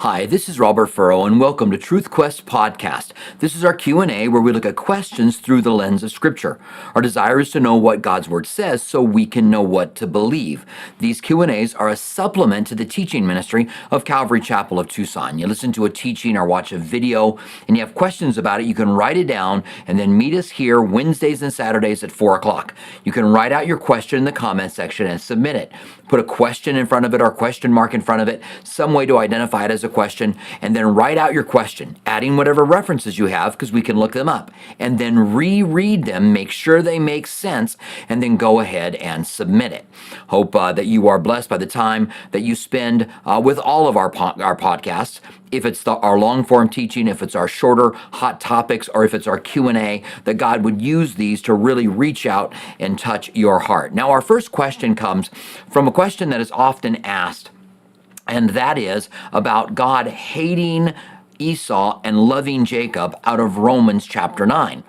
Hi, this is Robert Furrow and welcome to Truth Quest podcast. This is our Q&A where we look at questions through the lens of scripture. Our desire is to know what God's word says so we can know what to believe. These Q&As are a supplement to the teaching ministry of Calvary Chapel of Tucson. You listen to a teaching or watch a video and you have questions about it, you can write it down and then meet us here Wednesdays and Saturdays at 4 o'clock. You can write out your question in the comment section and submit it. Put a question in front of it or question mark in front of it, some way to identify it as question, and then write out your question, adding whatever references you have because we can look them up, and then reread them, make sure they make sense, and then go ahead and submit it. Hope uh, that you are blessed by the time that you spend uh, with all of our po- our podcasts. If it's the, our long form teaching, if it's our shorter hot topics, or if it's our Q and A, that God would use these to really reach out and touch your heart. Now, our first question comes from a question that is often asked and that is about God hating Esau and loving Jacob out of Romans chapter 9.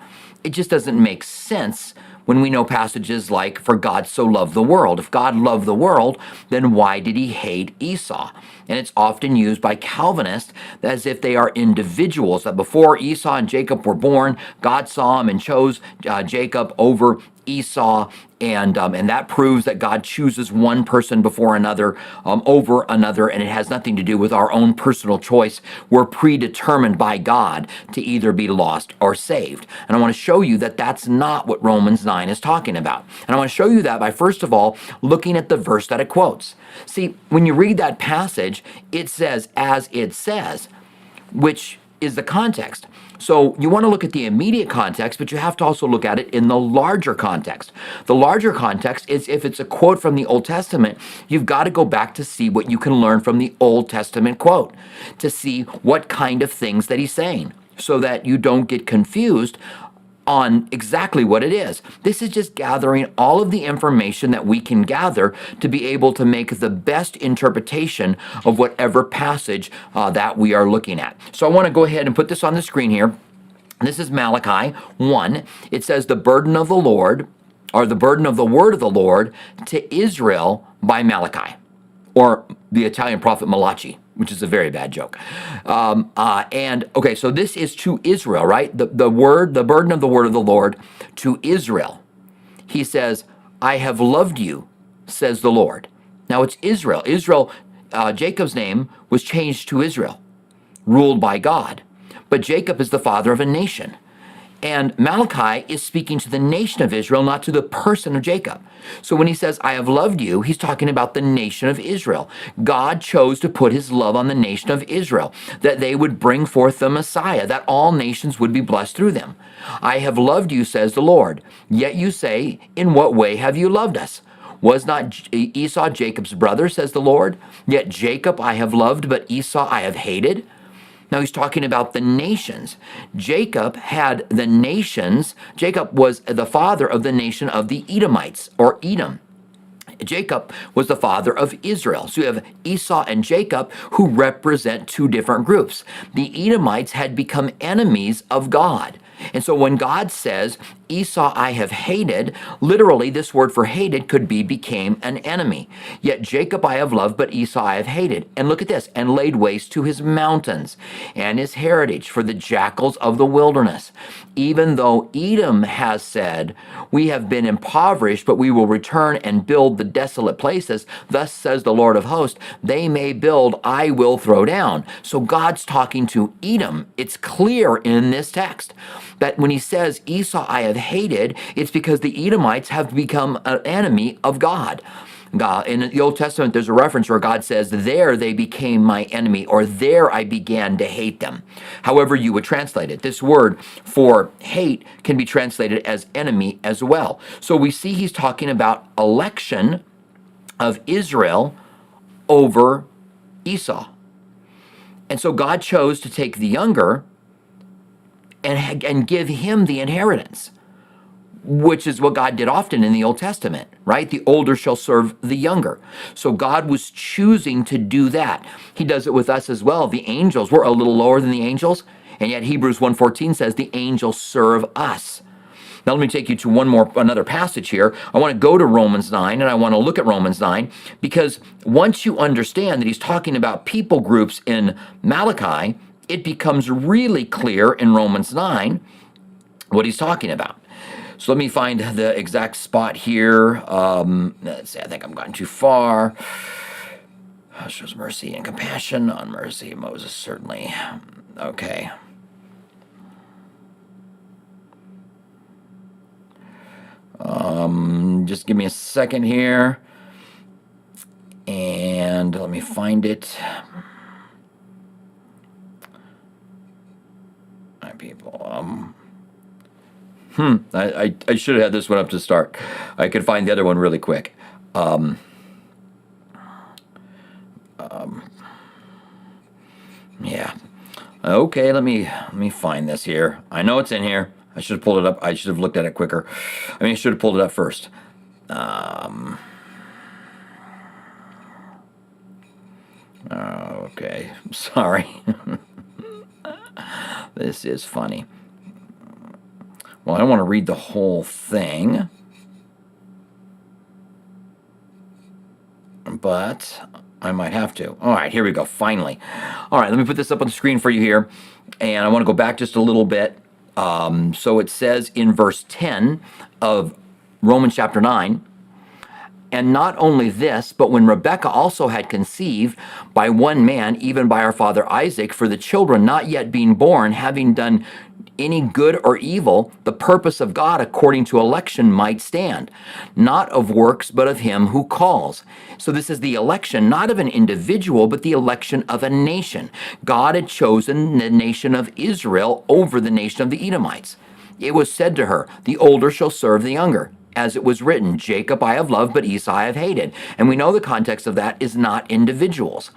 It just doesn't make sense when we know passages like, For God so loved the world. If God loved the world, then why did he hate Esau? And it's often used by Calvinists as if they are individuals, that before Esau and Jacob were born, God saw him and chose uh, Jacob over Esau, and um, and that proves that God chooses one person before another um, over another, and it has nothing to do with our own personal choice. We're predetermined by God to either be lost or saved, and I want to show you that that's not what Romans nine is talking about. And I want to show you that by first of all looking at the verse that it quotes. See, when you read that passage, it says as it says, which is the context. So you want to look at the immediate context, but you have to also look at it in the larger context. The larger context is if it's a quote from the Old Testament, you've got to go back to see what you can learn from the Old Testament quote, to see what kind of things that he's saying, so that you don't get confused on exactly what it is. This is just gathering all of the information that we can gather to be able to make the best interpretation of whatever passage uh, that we are looking at. So I want to go ahead and put this on the screen here. This is Malachi 1. It says, The burden of the Lord, or the burden of the word of the Lord to Israel by Malachi, or the Italian prophet Malachi which is a very bad joke. Um, uh, and okay, so this is to Israel, right? The, the word, the burden of the word of the Lord to Israel. He says, I have loved you, says the Lord. Now it's Israel. Israel, uh, Jacob's name was changed to Israel, ruled by God. But Jacob is the father of a nation. And Malachi is speaking to the nation of Israel, not to the person of Jacob. So when he says, I have loved you, he's talking about the nation of Israel. God chose to put his love on the nation of Israel, that they would bring forth the Messiah, that all nations would be blessed through them. I have loved you, says the Lord. Yet you say, In what way have you loved us? Was not Esau Jacob's brother, says the Lord? Yet Jacob I have loved, but Esau I have hated. Now he's talking about the nations. Jacob had the nations. Jacob was the father of the nation of the Edomites or Edom. Jacob was the father of Israel. So you have Esau and Jacob who represent two different groups. The Edomites had become enemies of God. And so when God says, Esau I have hated, literally this word for hated could be became an enemy. Yet Jacob I have loved, but Esau I have hated. And look at this, and laid waste to his mountains and his heritage for the jackals of the wilderness. Even though Edom has said, We have been impoverished, but we will return and build the desolate places, thus says the Lord of hosts, they may build, I will throw down. So God's talking to Edom. It's clear in this text that when he says Esau I have hated, it's because the Edomites have become an enemy of God. God. In the Old Testament, there's a reference where God says, There they became my enemy, or there I began to hate them. However, you would translate it. This word for hate can be translated as enemy as well. So we see he's talking about election of Israel over Esau. And so God chose to take the younger and, and give him the inheritance, which is what God did often in the Old Testament, right? The older shall serve the younger. So God was choosing to do that. He does it with us as well. The angels, we're a little lower than the angels, and yet Hebrews 1:14 says the angels serve us. Now let me take you to one more another passage here. I want to go to Romans 9 and I want to look at Romans 9 because once you understand that he's talking about people groups in Malachi, it becomes really clear in Romans 9 what he's talking about. So let me find the exact spot here. Um, let's see, I think I'm going too far. Shows mercy and compassion on mercy. Moses certainly. Okay. Um, just give me a second here. And let me find it. My people. Um, hmm. I, I, I should have had this one up to start. I could find the other one really quick. Um, um, yeah. Okay, let me let me find this here. I know it's in here. I should have pulled it up. I should have looked at it quicker. I mean, I should have pulled it up first. Um, okay, sorry. this is funny. Well, I don't want to read the whole thing. But I might have to. All right, here we go, finally. All right, let me put this up on the screen for you here. And I want to go back just a little bit um, so it says in verse 10 of Romans chapter 9, and not only this, but when Rebekah also had conceived by one man, even by our father Isaac, for the children not yet being born, having done any good or evil, the purpose of God according to election might stand, not of works, but of him who calls. So this is the election, not of an individual, but the election of a nation. God had chosen the nation of Israel over the nation of the Edomites. It was said to her, The older shall serve the younger. As it was written, Jacob I have loved, but Esau I have hated. And we know the context of that is not individuals.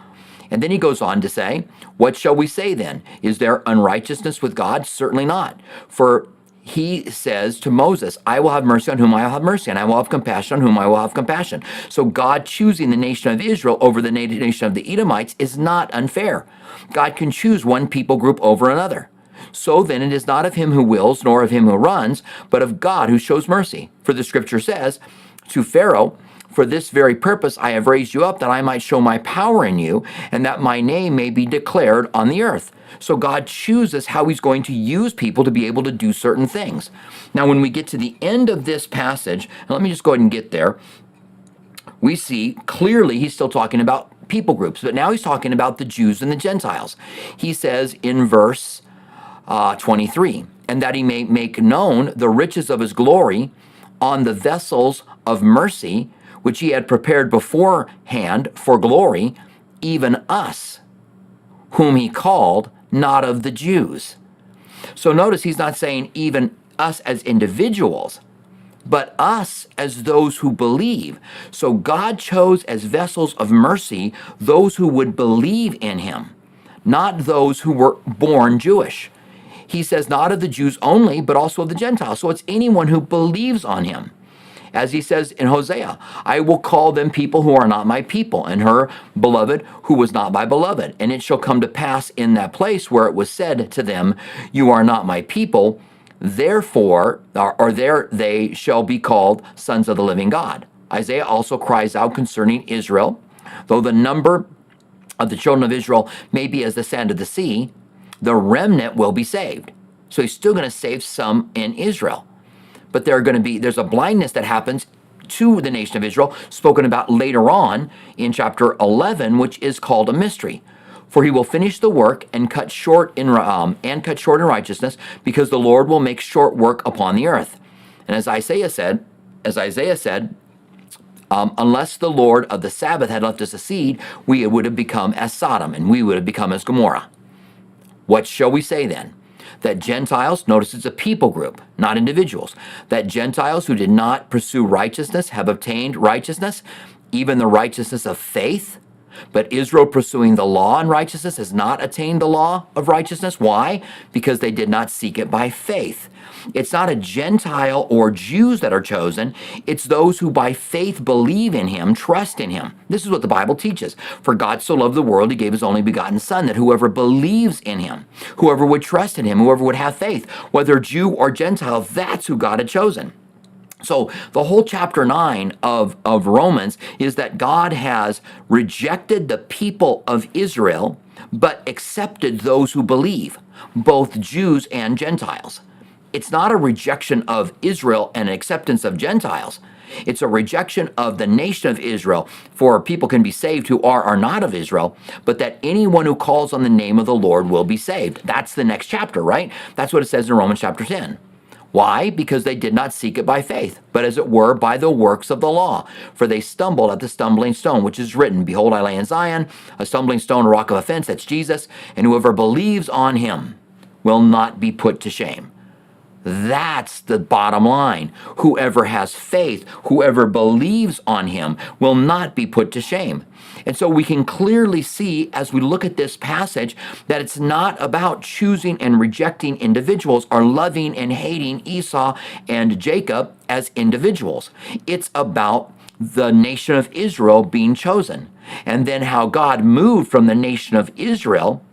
And then he goes on to say, What shall we say then? Is there unrighteousness with God? Certainly not. For he says to Moses, I will have mercy on whom I will have mercy, and I will have compassion on whom I will have compassion. So God choosing the nation of Israel over the nation of the Edomites is not unfair. God can choose one people group over another. So then it is not of him who wills, nor of him who runs, but of God who shows mercy. For the scripture says to Pharaoh, for this very purpose I have raised you up, that I might show my power in you, and that my name may be declared on the earth. So God chooses how he's going to use people to be able to do certain things. Now, when we get to the end of this passage, let me just go ahead and get there, we see clearly he's still talking about people groups, but now he's talking about the Jews and the Gentiles. He says in verse uh, 23, and that he may make known the riches of his glory on the vessels of mercy which he had prepared beforehand for glory, even us, whom he called not of the Jews. So notice he's not saying even us as individuals, but us as those who believe. So God chose as vessels of mercy those who would believe in him, not those who were born Jewish. He says, not of the Jews only, but also of the Gentiles. So it's anyone who believes on him as he says in Hosea, I will call them people who are not my people, and her beloved who was not my beloved. And it shall come to pass in that place where it was said to them, You are not my people, therefore, or, or there they shall be called sons of the living God. Isaiah also cries out concerning Israel, though the number of the children of Israel may be as the sand of the sea, the remnant will be saved. So he's still going to save some in Israel but there are going to be there's a blindness that happens to the nation of Israel spoken about later on in chapter 11 which is called a mystery for he will finish the work and cut short in um, and cut short in righteousness because the Lord will make short work upon the earth and as Isaiah said as Isaiah said um, unless the Lord of the Sabaoth had left us a seed, we would have become as Sodom and we would have become as Gomorrah. What shall we say then? that Gentiles, notice it's a people group, not individuals, that Gentiles who did not pursue righteousness have obtained righteousness, even the righteousness of faith. But Israel pursuing the law and righteousness has not attained the law of righteousness. Why? Because they did not seek it by faith. It's not a Gentile or Jews that are chosen. It's those who by faith believe in him, trust in him. This is what the Bible teaches. For God so loved the world, he gave his only begotten Son, that whoever believes in him, whoever would trust in him, whoever would have faith, whether Jew or Gentile, that's who God had chosen. So the whole chapter 9 of, of Romans is that God has rejected the people of Israel, but accepted those who believe, both Jews and Gentiles. It's not a rejection of Israel and an acceptance of Gentiles. It's a rejection of the nation of Israel, for people can be saved who are are not of Israel, but that anyone who calls on the name of the Lord will be saved. That's the next chapter, right? That's what it says in Romans chapter 10. Why? Because they did not seek it by faith, but as it were by the works of the law. For they stumbled at the stumbling stone, which is written, Behold, I lay in Zion a stumbling stone, a rock of offense, that's Jesus, and whoever believes on him will not be put to shame. That's the bottom line. Whoever has faith, whoever believes on him, will not be put to shame. And so we can clearly see as we look at this passage that it's not about choosing and rejecting individuals or loving and hating Esau and Jacob as individuals. It's about the nation of Israel being chosen. And then how God moved from the nation of Israel.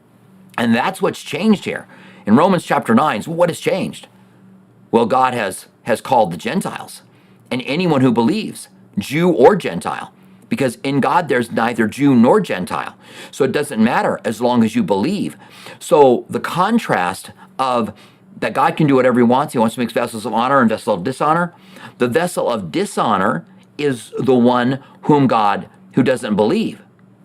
And that's what's changed here. In Romans chapter 9, so what has changed? Well, God has, has called the Gentiles and anyone who believes, Jew or Gentile, because in God there's neither Jew nor Gentile. So it doesn't matter as long as you believe. So the contrast of that God can do whatever he wants, he wants to make vessels of honor and vessels of dishonor. The vessel of dishonor is the one whom God who doesn't believe.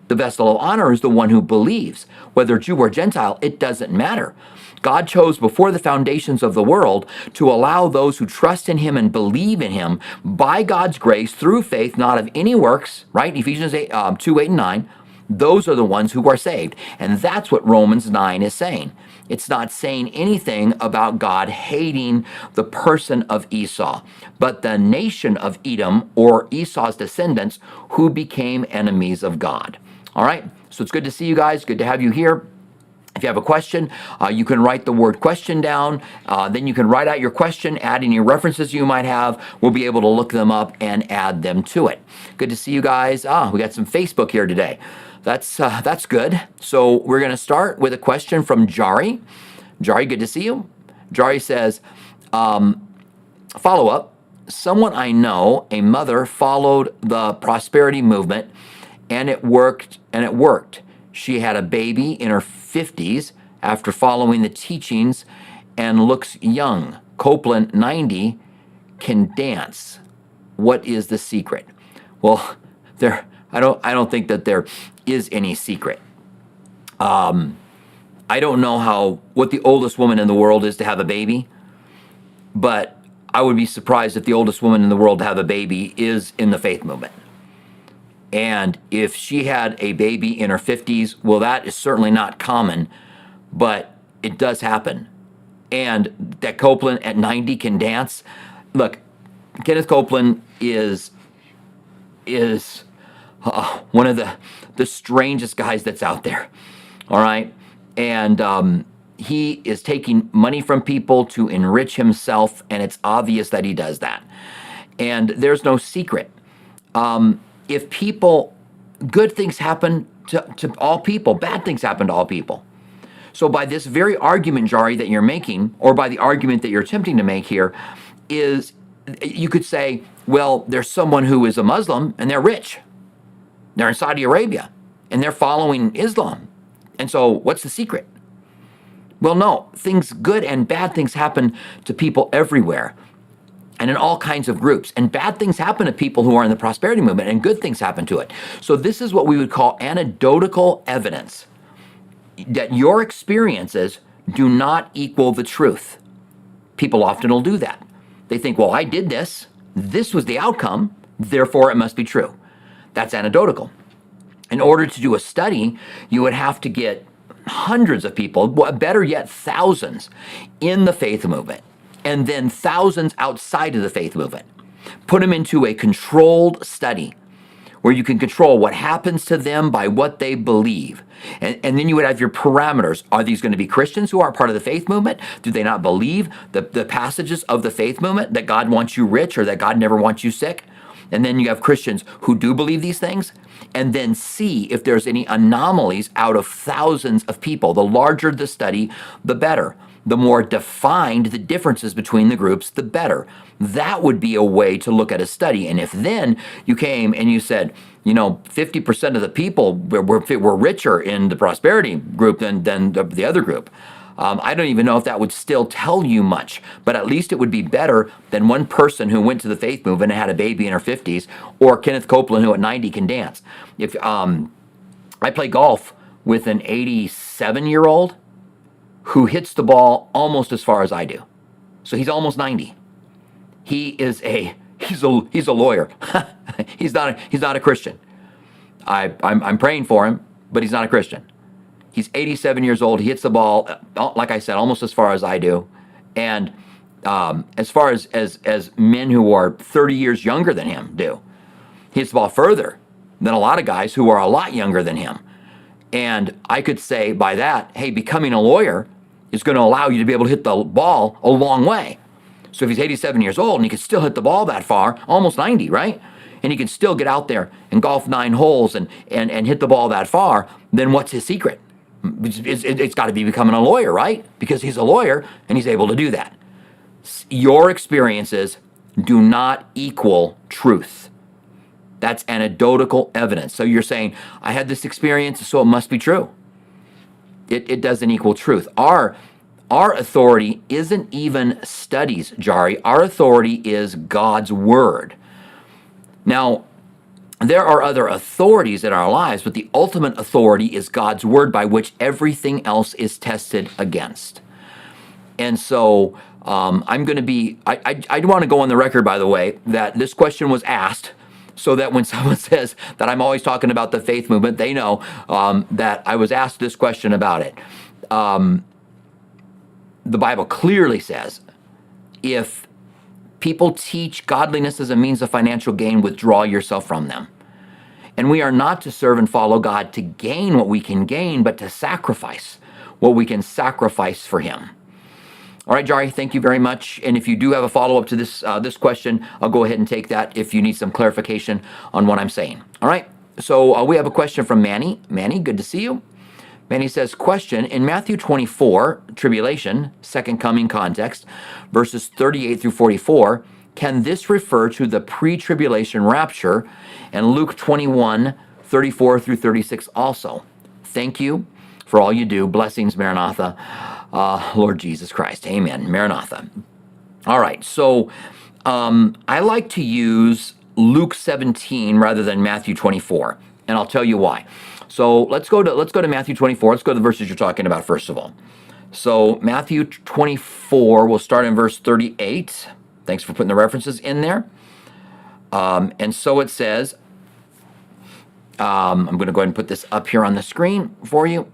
The vessel of honor is the one who believes. Whether Jew or Gentile, it doesn't matter. God chose before the foundations of the world to allow those who trust in him and believe in him by God's grace through faith, not of any works, right? Ephesians 8, uh, 2, 8, and 9. Those are the ones who are saved. And that's what Romans 9 is saying. It's not saying anything about God hating the person of Esau, but the nation of Edom or Esau's descendants who became enemies of God. All right, so it's good to see you guys. Good to have you here. If you have a question, uh, you can write the word question down. Uh, then you can write out your question, add any references you might have. We'll be able to look them up and add them to it. Good to see you guys. Ah, we got some Facebook here today. That's uh, that's good. So we're going to start with a question from Jari. Jari, good to see you. Jari says, um, follow up. Someone I know, a mother, followed the prosperity movement, and it worked. And it worked. She had a baby in her 50s after following the teachings and looks young. Copeland, 90, can dance. What is the secret? Well, there I don't I don't think that there is any secret. Um, I don't know how what the oldest woman in the world is to have a baby, but I would be surprised if the oldest woman in the world to have a baby is in the faith movement. And if she had a baby in her 50s, well, that is certainly not common, but it does happen. And that Copeland at 90 can dance. Look, Kenneth Copeland is is uh, one of the the strangest guys that's out there. All right, and um, he is taking money from people to enrich himself, and it's obvious that he does that. And there's no secret. Um, if people, good things happen to, to all people, bad things happen to all people. So, by this very argument, Jari, that you're making, or by the argument that you're attempting to make here, is you could say, well, there's someone who is a Muslim and they're rich. They're in Saudi Arabia and they're following Islam. And so, what's the secret? Well, no, things good and bad things happen to people everywhere and in all kinds of groups. And bad things happen to people who are in the prosperity movement, and good things happen to it. So, this is what we would call anecdotal evidence that your experiences do not equal the truth. People often will do that. They think, well, I did this, this was the outcome, therefore it must be true. That's anecdotal. In order to do a study, you would have to get hundreds of people, better yet, thousands in the faith movement and then thousands outside of the faith movement. Put them into a controlled study where you can control what happens to them by what they believe. And, and then you would have your parameters. Are these going to be Christians who aren't part of the faith movement? Do they not believe the, the passages of the faith movement that God wants you rich or that God never wants you sick? And then you have Christians who do believe these things, and then see if there's any anomalies out of thousands of people. The larger the study, the better. The more defined the differences between the groups, the better. That would be a way to look at a study. And if then you came and you said, you know, 50% of the people were, were, were richer in the prosperity group than, than the, the other group, um, I don't even know if that would still tell you much, but at least it would be better than one person who went to the faith movement and had a baby in her 50s, or Kenneth Copeland who at 90 can dance. If um, I play golf with an 87 year old who hits the ball almost as far as I do, so he's almost 90. He is a he's a he's a lawyer. he's not a, he's not a Christian. I I'm, I'm praying for him, but he's not a Christian. He's 87 years old. He hits the ball, uh, like I said, almost as far as I do. And um, as far as, as, as men who are 30 years younger than him do, he hits the ball further than a lot of guys who are a lot younger than him. And I could say by that, hey, becoming a lawyer is going to allow you to be able to hit the ball a long way. So if he's 87 years old and he can still hit the ball that far, almost 90, right? And he can still get out there and golf nine holes and, and, and hit the ball that far, then what's his secret? it's, it's got to be becoming a lawyer, right? Because he's a lawyer and he's able to do that. Your experiences do not equal truth. That's anecdotal evidence. So you're saying, I had this experience, so it must be true. It, it doesn't equal truth. Our, our authority isn't even studies, Jari. Our authority is God's word. Now, there are other authorities in our lives, but the ultimate authority is God's word by which everything else is tested against. And so um, I'm going to be, I, I, I want to go on the record, by the way, that this question was asked so that when someone says that I'm always talking about the faith movement, they know um, that I was asked this question about it. Um, the Bible clearly says if people teach godliness as a means of financial gain, withdraw yourself from them. And we are not to serve and follow God to gain what we can gain, but to sacrifice what we can sacrifice for Him. All right, Jari, thank you very much. And if you do have a follow up to this uh, this question, I'll go ahead and take that if you need some clarification on what I'm saying. All right. So uh, we have a question from Manny. Manny, good to see you. Manny says, question in Matthew 24, tribulation, second coming context, verses 38 through 44, can this refer to the pre tribulation rapture and Luke 21, 34 through 36 also? Thank you for all you do. Blessings, Maranatha. Uh, Lord Jesus Christ. Amen. Maranatha. All right. So um, I like to use Luke 17 rather than Matthew 24, and I'll tell you why. So let's go to let's go to Matthew 24. Let's go to the verses you're talking about first of all. So Matthew 24, we'll start in verse 38. Thanks for putting the references in there. Um, and so it says, um, I'm going to go ahead and put this up here on the screen for you.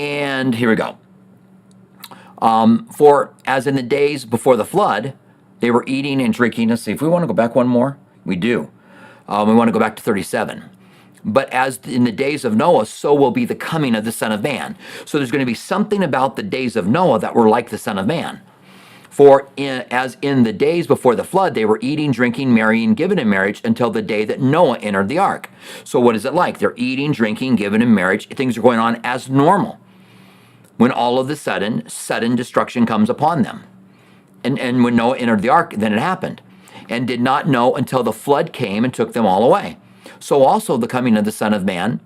And here we go. Um, for as in the days before the flood, they were eating and drinking. Let's see if we want to go back one more. We do. Um, we want to go back to 37. But as in the days of Noah, so will be the coming of the Son of Man. So there's going to be something about the days of Noah that were like the Son of Man. For in, as in the days before the flood, they were eating, drinking, marrying, given in marriage until the day that Noah entered the ark. So what is it like? They're eating, drinking, given in marriage. Things are going on as normal. When all of a sudden, sudden destruction comes upon them. And, and when Noah entered the ark, then it happened. And did not know until the flood came and took them all away. So also the coming of the Son of Man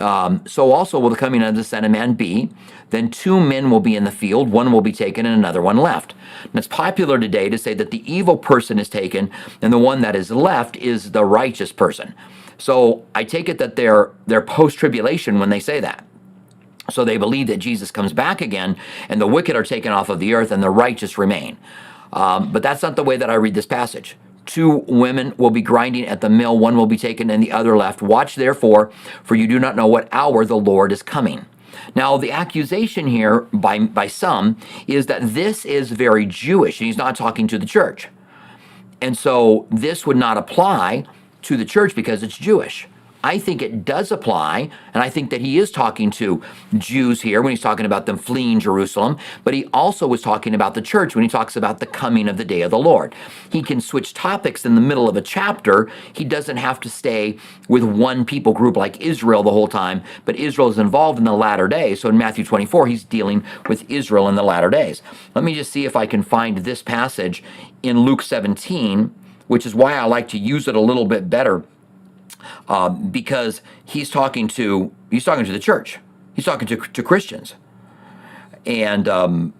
um, so also will the coming of the Son of Man be. Then two men will be in the field, one will be taken and another one left. And it's popular today to say that the evil person is taken and the one that is left is the righteous person. So I take it that they're they're post tribulation when they say that. So they believe that Jesus comes back again and the wicked are taken off of the earth and the righteous remain. Um, but that's not the way that I read this passage. Two women will be grinding at the mill, one will be taken and the other left. Watch therefore, for you do not know what hour the Lord is coming. Now, the accusation here by, by some is that this is very Jewish, and he's not talking to the church. And so this would not apply to the church because it's Jewish. I think it does apply, and I think that he is talking to Jews here when he's talking about them fleeing Jerusalem, but he also was talking about the church when he talks about the coming of the day of the Lord. He can switch topics in the middle of a chapter. He doesn't have to stay with one people group like Israel the whole time, but Israel is involved in the latter days. So in Matthew 24, he's dealing with Israel in the latter days. Let me just see if I can find this passage in Luke 17, which is why I like to use it a little bit better um, because he's talking to he's talking to the church. He's talking to to Christians, and um,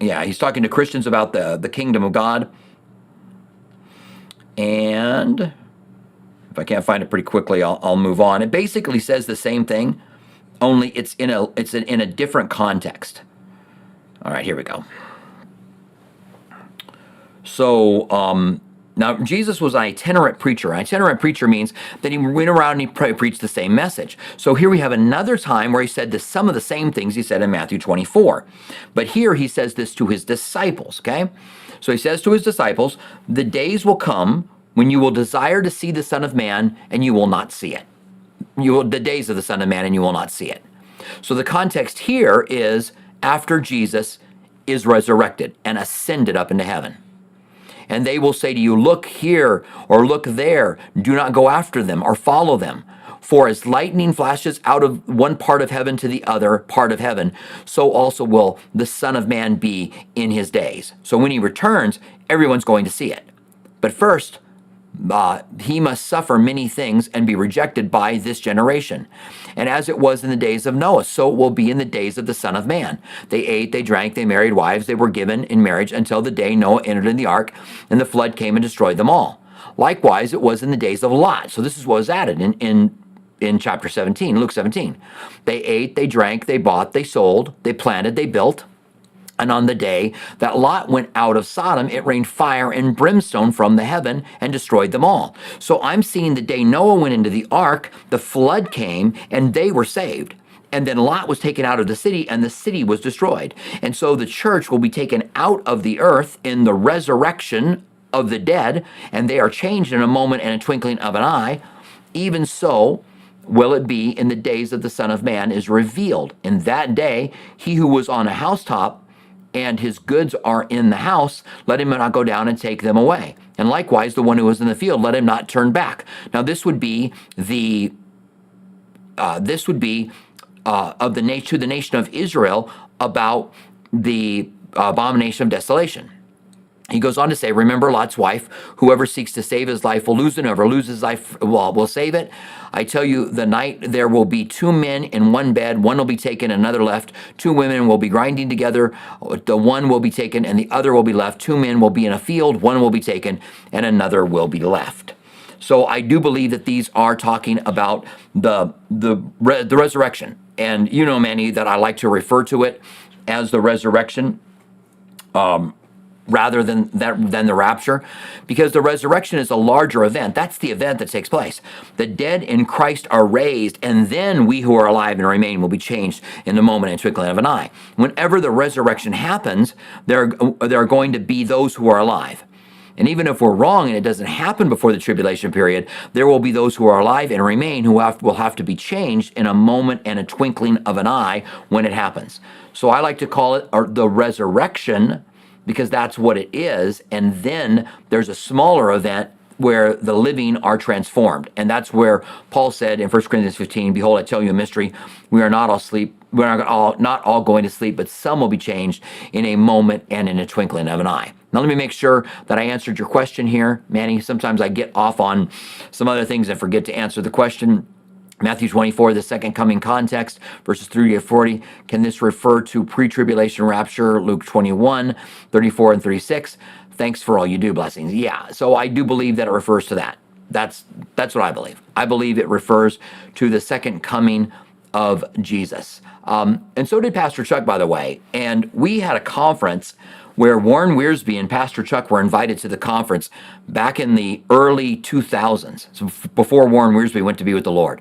yeah, he's talking to Christians about the the kingdom of God. And if I can't find it pretty quickly, I'll, I'll move on. It basically says the same thing, only it's in a it's in a different context. All right, here we go. So um, now, Jesus was an itinerant preacher. An itinerant preacher means that he went around and he pre- preached the same message. So here we have another time where he said some of the same things he said in Matthew 24. But here he says this to his disciples, okay? So he says to his disciples, The days will come when you will desire to see the Son of Man and you will not see it. You will, the days of the Son of Man and you will not see it. So the context here is after Jesus is resurrected and ascended up into heaven and they will say to you, Look here or look there. Do not go after them or follow them. For as lightning flashes out of one part of heaven to the other part of heaven, so also will the Son of Man be in his days. So when he returns, everyone's going to see it. But first, uh, he must suffer many things and be rejected by this generation. And as it was in the days of Noah, so it will be in the days of the Son of Man. They ate, they drank, they married wives, they were given in marriage until the day Noah entered in the ark, and the flood came and destroyed them all. Likewise, it was in the days of Lot. So this is what was added in, in in chapter 17, Luke 17. They ate, they drank, they bought, they sold, they planted, they built. And on the day that Lot went out of Sodom, it rained fire and brimstone from the heaven and destroyed them all. So I'm seeing the day Noah went into the ark, the flood came, and they were saved. And then Lot was taken out of the city, and the city was destroyed. And so the church will be taken out of the earth in the resurrection of the dead, and they are changed in a moment and a twinkling of an eye. Even so, will it be in the days that the Son of Man is revealed. In that day, he who was on a housetop and his goods are in the house, let him not go down and take them away. And likewise, the one who is in the field, let him not turn back. Now, this would be the uh, this would be uh, of the nation to the nation of Israel about the abomination of desolation. He goes on to say, Remember Lot's wife, whoever seeks to save his life will lose it, whoever loses life will, will save it. I tell you, the night there will be two men in one bed, one will be taken, another left. Two women will be grinding together, the one will be taken, and the other will be left. Two men will be in a field, one will be taken, and another will be left. So I do believe that these are talking about the the the resurrection, and you know, Manny, that I like to refer to it as the resurrection. Um, rather than that than the rapture because the resurrection is a larger event. That's the event that takes place. The dead in christ are raised and then we who are alive and remain will be changed in the moment and twinkling of an eye. Whenever the resurrection happens there, there are going to be those who are alive. And even if we're wrong and it doesn't happen before the tribulation period, there will be those who are alive and remain who have, will have to be changed in a moment and a twinkling of an eye when it happens. So I like to call it uh, the resurrection because that's what it is. And then there's a smaller event where the living are transformed. And that's where Paul said in 1 Corinthians 15, Behold, I tell you a mystery. We are not all sleep. We're not all, not all going to sleep, but some will be changed in a moment and in a twinkling of an eye. Now, let me make sure that I answered your question here, Manny. Sometimes I get off on some other things and forget to answer the question. Matthew 24, the second coming context, verses 3 to 40. Can this refer to pre tribulation rapture? Luke 21, 34 and 36. Thanks for all you do, blessings. Yeah, so I do believe that it refers to that. That's that's what I believe. I believe it refers to the second coming of Jesus. Um, and so did Pastor Chuck, by the way. And we had a conference where Warren Wiersbe and Pastor Chuck were invited to the conference back in the early 2000s, so before Warren Wiersbe went to be with the Lord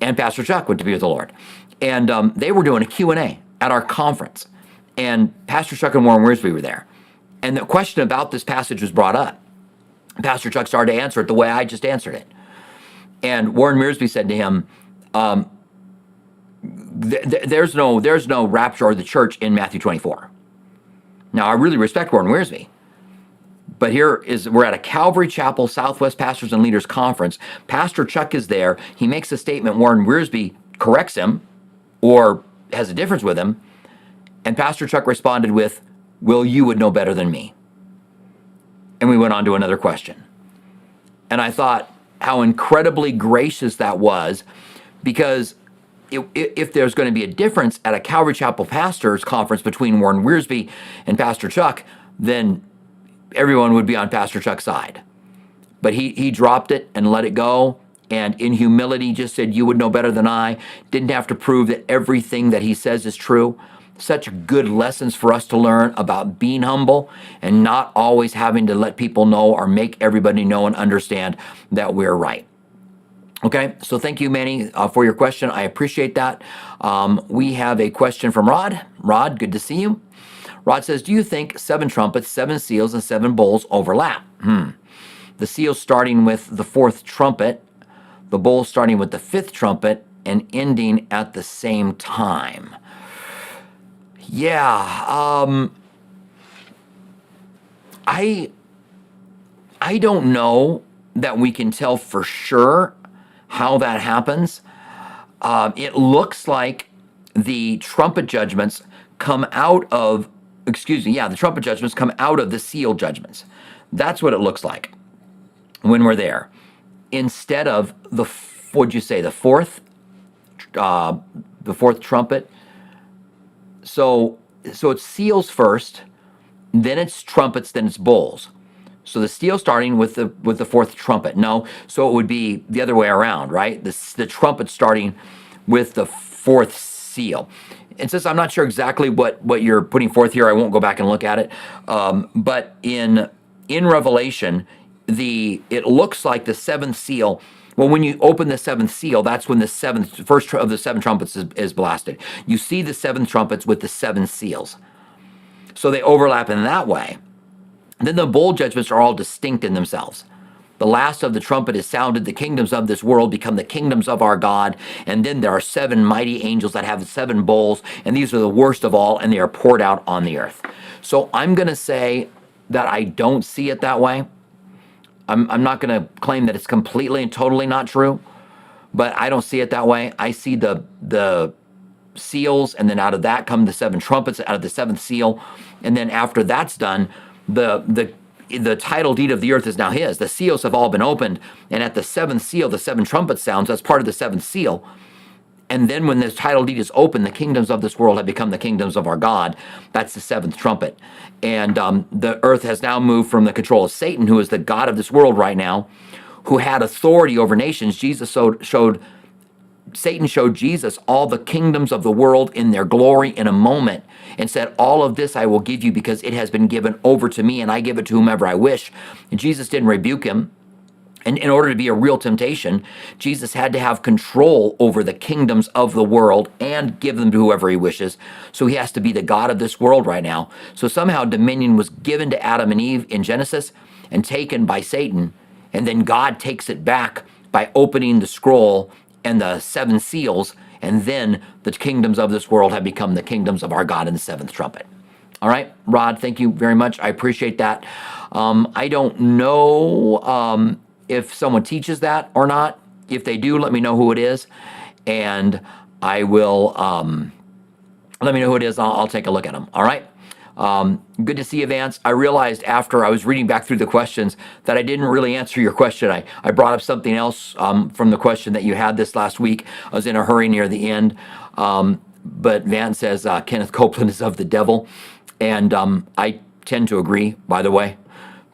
and Pastor Chuck went to be with the Lord. And um, they were doing a Q&A at our conference. And Pastor Chuck and Warren Wiersbe were there. And the question about this passage was brought up. Pastor Chuck started to answer it the way I just answered it. And Warren Wiersbe said to him, um, th- th- "There's no there's no rapture of the church in Matthew 24." Now, I really respect Warren Wiersbe, but here is we're at a Calvary Chapel Southwest Pastors and Leaders Conference. Pastor Chuck is there. He makes a statement. Warren Wiersbe corrects him, or has a difference with him, and Pastor Chuck responded with, "Well, you would know better than me." And we went on to another question. And I thought how incredibly gracious that was because if, if there's going to be a difference at a Calvary Chapel pastors conference between Warren Wiersbe and Pastor Chuck, then everyone would be on Pastor Chuck's side. But he, he dropped it and let it go. And in humility, just said, You would know better than I. Didn't have to prove that everything that he says is true such good lessons for us to learn about being humble and not always having to let people know or make everybody know and understand that we're right. Okay, so thank you, Manny, uh, for your question. I appreciate that. Um, we have a question from Rod. Rod, good to see you. Rod says, Do you think seven trumpets, seven seals, and seven bowls overlap? Hmm. The seals starting with the fourth trumpet, the bowl starting with the fifth trumpet, and ending at the same time. Yeah, um, I I don't know that we can tell for sure how that happens. Uh, it looks like the trumpet judgments come out of, excuse me, yeah, the trumpet judgments come out of the seal judgments. That's what it looks like when we're there. Instead of the, what'd you say, the fourth, uh, the fourth trumpet. So, so it's seals first, then it's trumpets, then it's bowls. So the steel starting with the with the fourth trumpet. No, so it would be the other way around, right? The the trumpet starting with the fourth seal. And since I'm not sure exactly what what you're putting forth here, I won't go back and look at it. Um, but in in Revelation, the it looks like the seventh seal. Well, when you open the seventh seal, that's when the seventh first tr- of the seven trumpets is, is blasted. You see the seven trumpets with the seven seals. So they overlap in that way. Then the bowl judgments are all distinct in themselves. The last of the trumpet is sounded, the kingdoms of this world become the kingdoms of our God. And then there are seven mighty angels that have seven bowls, and these are the worst of all, and they are poured out on the earth. So I'm going to say that I don't see it that way. I'm, I'm not going to claim that it's completely and totally not true, but I don't see it that way. I see the, the seals, and then out of that come the seven trumpets, out of the seventh seal. And then after that's done, the the the title deed of the earth is now his. The seals have all been opened, and at the seventh seal, the seven trumpets sounds. That's part of the seventh seal. And then when this title deed is open, the kingdoms of this world have become the kingdoms of our God. That's the seventh trumpet. And um, the earth has now moved from the control of Satan, who is the God of this world right now, who had authority over nations. Jesus showed, showed Satan showed Jesus all the kingdoms of the world in their glory in a moment and said, All of this I will give you because it has been given over to me and I give it to whomever I wish. And Jesus didn't rebuke him. And in order to be a real temptation, Jesus had to have control over the kingdoms of the world and give them to whoever he wishes. So he has to be the God of this world right now. So somehow dominion was given to Adam and Eve in Genesis and taken by Satan. And then God takes it back by opening the scroll and the seven seals, and then the kingdoms of this world have become the kingdoms of our God in the seventh trumpet. All right, Rod, thank you very much. I appreciate that. Um, I don't know um, if someone teaches that or not. If they do, let me know who it is, and I will um, let me know who it is. I'll, I'll take a look at them. All right. Um, good to see you, Vance. I realized after I was reading back through the questions that I didn't really answer your question. I, I brought up something else um, from the question that you had this last week. I was in a hurry near the end. Um, but Vance says uh, Kenneth Copeland is of the devil. And um, I tend to agree, by the way.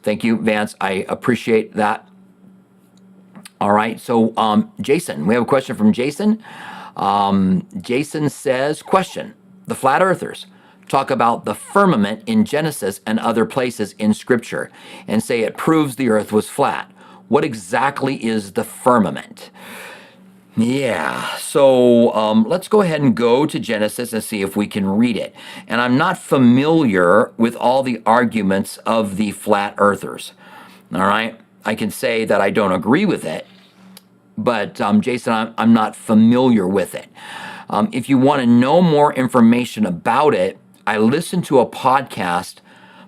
Thank you, Vance. I appreciate that. All right. So, um, Jason, we have a question from Jason. Um, Jason says, Question The flat earthers talk about the firmament in Genesis and other places in Scripture and say it proves the earth was flat. What exactly is the firmament? Yeah, so um, let's go ahead and go to Genesis and see if we can read it. And I'm not familiar with all the arguments of the flat earthers. All right, I can say that I don't agree with it, but um, Jason, I'm, I'm not familiar with it. Um, if you want to know more information about it, I listened to a podcast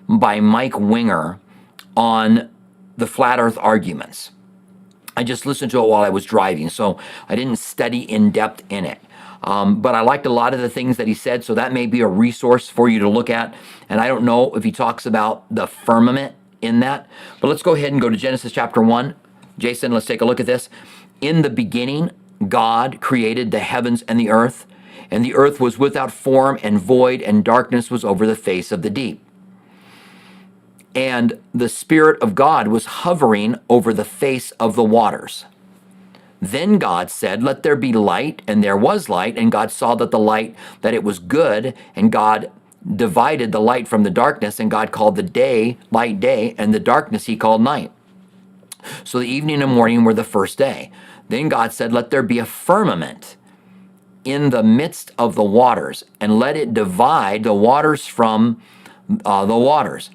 by Mike Winger on the flat earth arguments. I just listened to it while I was driving, so I didn't study in depth in it. Um, but I liked a lot of the things that he said, so that may be a resource for you to look at. And I don't know if he talks about the firmament in that, but let's go ahead and go to Genesis chapter 1. Jason, let's take a look at this. In the beginning, God created the heavens and the earth, and the earth was without form and void, and darkness was over the face of the deep and the Spirit of God was hovering over the face of the waters. Then God said, Let there be light, and there was light, and God saw that the light, that it was good, and God divided the light from the darkness, and God called the day light day, and the darkness he called night. So the evening and morning were the first day. Then God said, Let there be a firmament in the midst of the waters, and let it divide the waters from uh, the waters.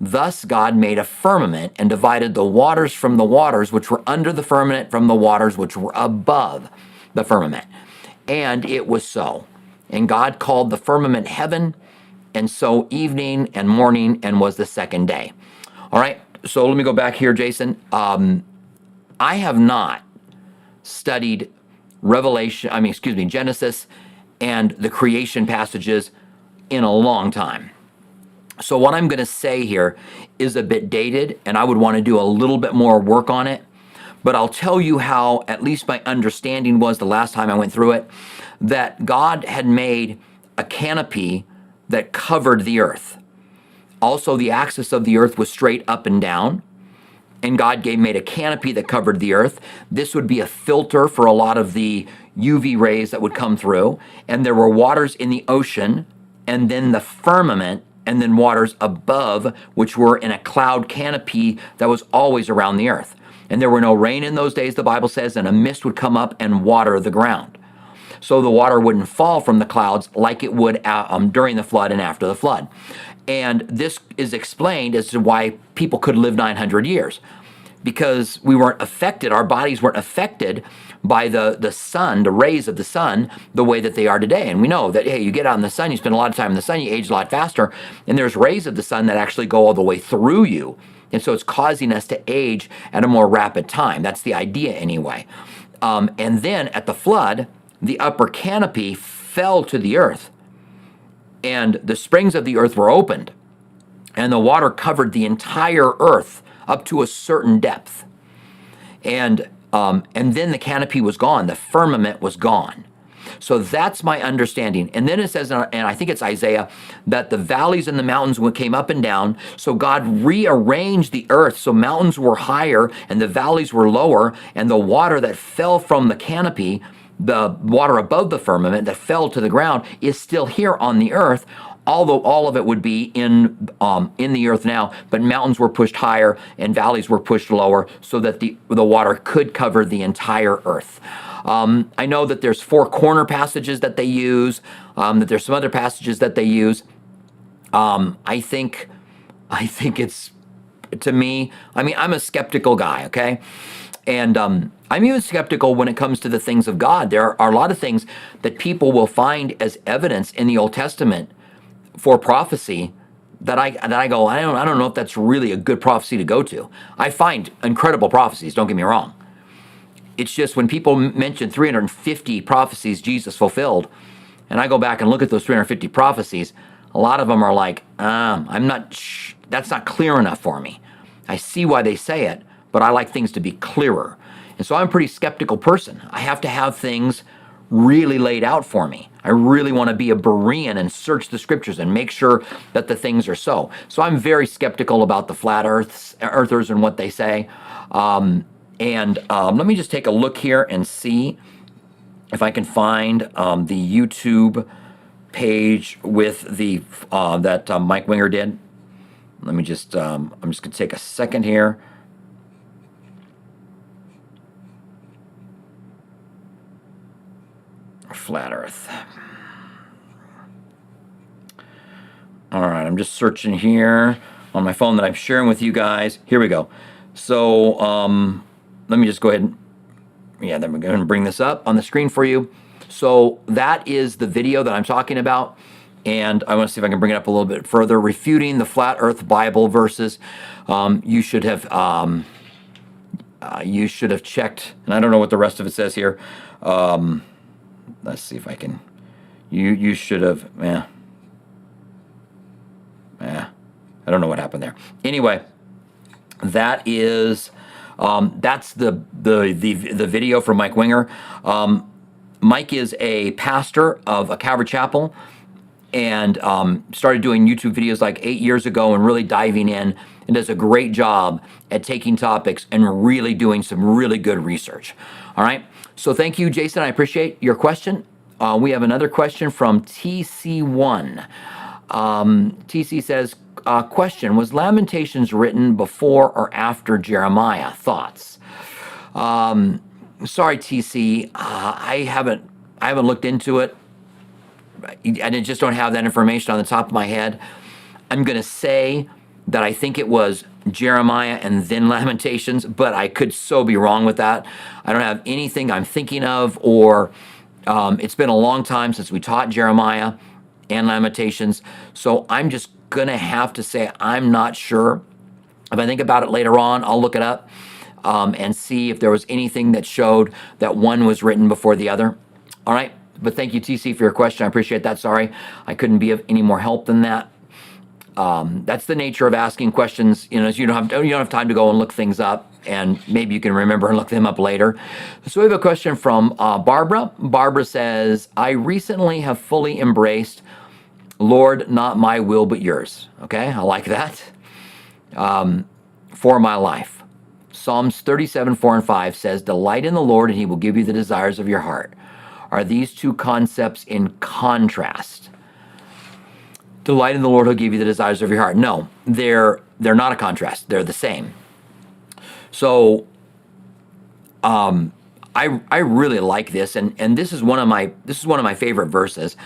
Thus God made a firmament and divided the waters from the waters which were under the firmament from the waters which were above the firmament. And it was so. And God called the firmament heaven, and so evening and morning, and was the second day. All right, so let me go back here, Jason. Um, I have not studied Revelation, I mean, excuse me, Genesis and the creation passages in a long time. So, what I'm going to say here is a bit dated, and I would want to do a little bit more work on it. But I'll tell you how, at least my understanding was the last time I went through it, that God had made a canopy that covered the earth. Also, the axis of the earth was straight up and down. And God gave made a canopy that covered the earth. This would be a filter for a lot of the UV rays that would come through. And there were waters in the ocean, and then the firmament and then waters above, which were in a cloud canopy that was always around the earth. And there were no rain in those days, the Bible says, and a mist would come up and water the ground. So the water wouldn't fall from the clouds like it would uh, um, during the flood and after the flood. And this is explained as to why people could live 900 years because we weren't affected, our bodies weren't affected by the, the sun, the rays of the sun, the way that they are today. And we know that, hey, you get out in the sun, you spend a lot of time in the sun, you age a lot faster, and there's rays of the sun that actually go all the way through you. And so it's causing us to age at a more rapid time. That's the idea, anyway. Um, and then at the flood, the upper canopy fell to the earth, and the springs of the earth were opened, and the water covered the entire earth up to a certain depth. And um, and then the canopy was gone, the firmament was gone. So that's my understanding. And then it says, and I think it's Isaiah, that the valleys and the mountains came up and down. So God rearranged the earth. So mountains were higher and the valleys were lower. And the water that fell from the canopy, the water above the firmament that fell to the ground, is still here on the earth although all of it would be in um, in the earth now, but mountains were pushed higher and valleys were pushed lower so that the the water could cover the entire earth. Um, I know that there's four corner passages that they use. Um, that there's some other passages that they use. Um, I think, I think it's to me. I mean, I'm a skeptical guy. Okay, and um, I'm even skeptical when it comes to the things of God. There are a lot of things that people will find as evidence in the Old Testament for prophecy that I that I go, I don't I don't know if that's really a good prophecy to go to. I find incredible prophecies, don't get me wrong. It's just when people mention 350 prophecies Jesus fulfilled, and I go back and look at those 350 prophecies, a lot of them are like, um, I'm not sh- that's not clear enough for me. I see why they say it, but I like things to be clearer. And so I'm a pretty skeptical person. I have to have things really laid out for me. I really want to be a Berean and search the scriptures and make sure that the things are so. So I'm very skeptical about the flat earths, earthers and what they say. Um, and um, let me just take a look here and see if I can find um, the YouTube page with the uh, that uh, Mike Winger did. Let me just, um, I'm just going to take a second here. Flat Earth. All right, I'm just searching here on my phone that I'm sharing with you guys. Here we go. So um, let me just go ahead and yeah, then we're going to bring this up on the screen for you. So that is the video that I'm talking about. And I want to see if I can bring it up a little bit further. Refuting the flat Earth Bible verses. Um, you should have um, uh, you should have checked, and I don't know what the rest of it says here. Um, let's see if I can. You you should have. Yeah. Yeah. I don't know what happened there. Anyway, that is um, that's the, the the the video from Mike Winger. Um, Mike is a pastor of a Calvary Chapel and um, started doing YouTube videos like eight years ago and really diving in and does a great job at taking topics and really doing some really good research. All right. So thank you, Jason. I appreciate your question. Uh, we have another question from TC1. Um, TC says, uh, question Was Lamentations written before or after Jeremiah? Thoughts? Um, sorry, TC. Uh, I haven't I haven't looked into it. I just don't have that information on the top of my head. I'm going to say that I think it was Jeremiah and then Lamentations, but I could so be wrong with that. I don't have anything I'm thinking of, or um, it's been a long time since we taught Jeremiah and Lamentations. So I'm just going to have to say I'm not sure. If I think about it later on, I'll look it up um, and see if there was anything that showed that one was written before the other. All right. But thank you, TC, for your question. I appreciate that. Sorry, I couldn't be of any more help than that. Um, that's the nature of asking questions. You know, you don't have you don't have time to go and look things up, and maybe you can remember and look them up later. So we have a question from uh, Barbara. Barbara says, "I recently have fully embraced, Lord, not my will but yours." Okay, I like that. Um, for my life, Psalms 37, 4 and 5 says, "Delight in the Lord, and He will give you the desires of your heart." Are these two concepts in contrast? Delight in the Lord, He'll give you the desires of your heart. No, they're they're not a contrast. They're the same. So, um, I I really like this, and and this is one of my this is one of my favorite verses.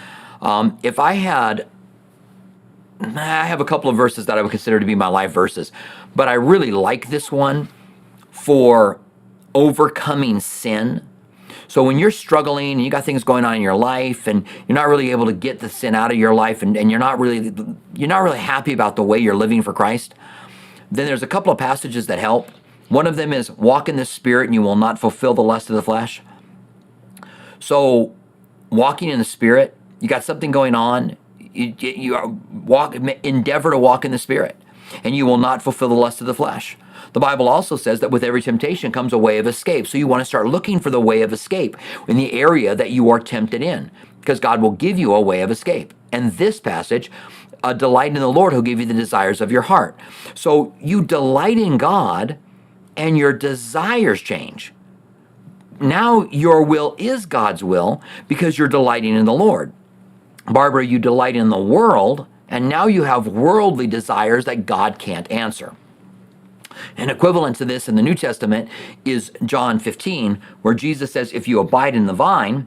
Um, if I had I have a couple of verses that I would consider to be my life verses, but I really like this one for overcoming sin so when you're struggling and you got things going on in your life and you're not really able to get the sin out of your life and, and you're not really you're not really happy about the way you're living for Christ, then there's a couple of passages that help. One of them is walk in the spirit and you will not fulfill the lust of the flesh. So walking in the spirit, you got something going on, you, you walk endeavor to walk in the spirit and you will not fulfill the lust of the flesh. The Bible also says that with every temptation comes a way of escape. So you want to start looking for the way of escape in the area that you are tempted in, because God will give you a way of escape. And this passage, a delight in the Lord who'll give you the desires of your heart. So you delight in God and your desires change. Now your will is God's will because you're delighting in the Lord. Barbara, you delight in the world, and now you have worldly desires that God can't answer. An equivalent to this in the New Testament is John 15, where Jesus says, If you abide in the vine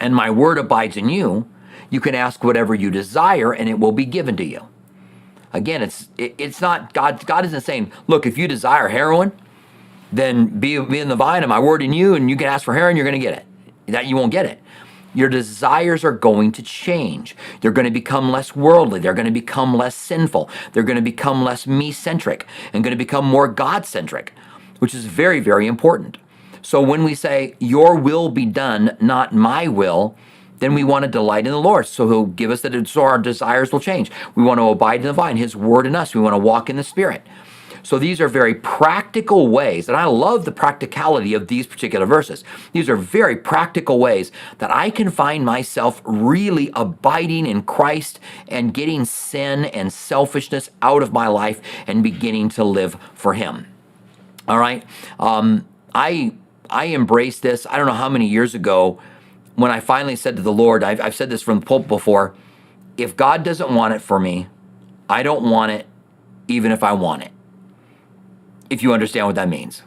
and my word abides in you, you can ask whatever you desire and it will be given to you. Again, it's it, it's not God. God isn't saying, look, if you desire heroin, then be, be in the vine and my word in you, and you can ask for heroin, you're going to get it. That you won't get it your desires are going to change. They're going to become less worldly. They're going to become less sinful. They're going to become less me centric and going to become more God centric, which is very, very important. So when we say, Your will be done, not my will, then we want to delight in the Lord. So He'll give us that, so our desires will change. We want to abide in the vine, His word in us. We want to walk in the Spirit. So these are very practical ways, and I love the practicality of these particular verses. These are very practical ways that I can find myself really abiding in Christ and getting sin and selfishness out of my life and beginning to live for Him. All right, um, I I embraced this. I don't know how many years ago when I finally said to the Lord, I've, I've said this from the pulpit before. If God doesn't want it for me, I don't want it, even if I want it if you understand what that means.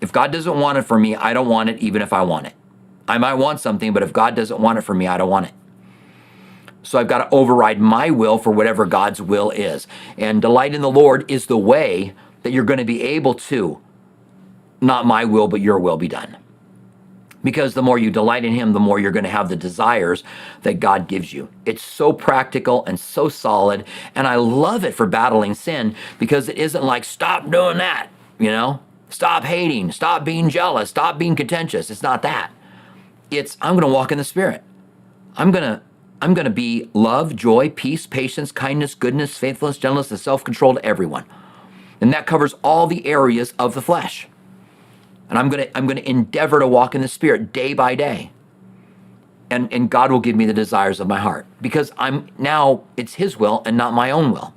If God doesn't want it for me, I don't want it even if I want it. I might want something, but if God doesn't want it for me, I don't want it. So I've got to override my will for whatever God's will is. And delight in the Lord is the way that you're going to be able to, not my will, but your will be done. Because the more you delight in Him, the more you're going to have the desires that God gives you. It's so practical and so solid. And I love it for battling sin because it isn't like, stop doing that, you know? Stop hating, stop being jealous, stop being contentious. It's not that. It's, I'm going to walk in the Spirit. I'm going to I'm going to be love, joy, peace, patience, kindness, goodness, faithfulness, gentleness, and self control to everyone. And that covers all the areas of the flesh. And I'm going to, I'm going to endeavor to walk in the Spirit day by day. And, and God will give me the desires of my heart because I'm now, it's His will and not my own will.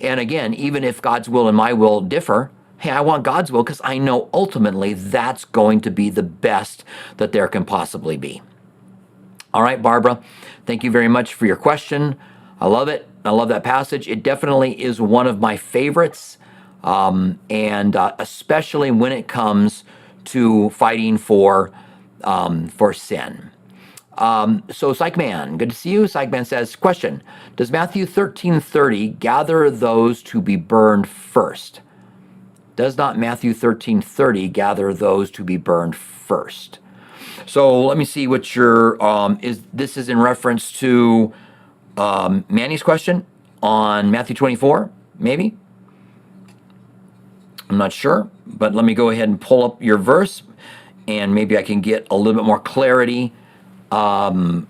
And again, even if God's will and my will differ, hey, I want God's will because I know ultimately that's going to be the best that there can possibly be. All right, Barbara, thank you very much for your question. I love it. I love that passage. It definitely is one of my favorites, um, and uh, especially when it comes to fighting for um, for sin. Um, so, Psychman, good to see you. Psychman says, question: Does Matthew thirteen thirty gather those to be burned first? Does not Matthew thirteen thirty gather those to be burned first? So let me see what your um, is. This is in reference to um, Manny's question on Matthew 24, maybe. I'm not sure, but let me go ahead and pull up your verse, and maybe I can get a little bit more clarity um,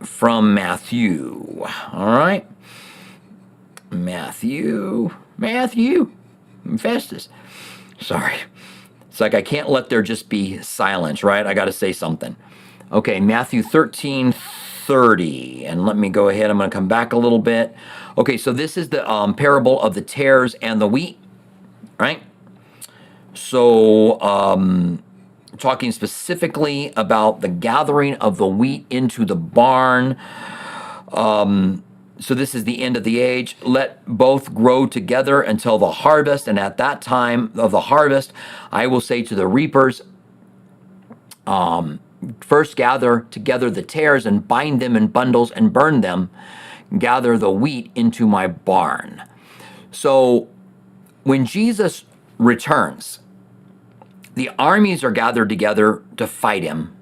from Matthew. All right, Matthew, Matthew, Festus. Sorry. It's like I can't let there just be silence, right? I got to say something. Okay, Matthew 13 30. And let me go ahead. I'm going to come back a little bit. Okay, so this is the um, parable of the tares and the wheat, right? So, um, talking specifically about the gathering of the wheat into the barn. Um, so this is the end of the age. Let both grow together until the harvest. And at that time of the harvest, I will say to the reapers, um, first gather together the tares and bind them in bundles and burn them. Gather the wheat into my barn. So when Jesus returns, the armies are gathered together to fight him,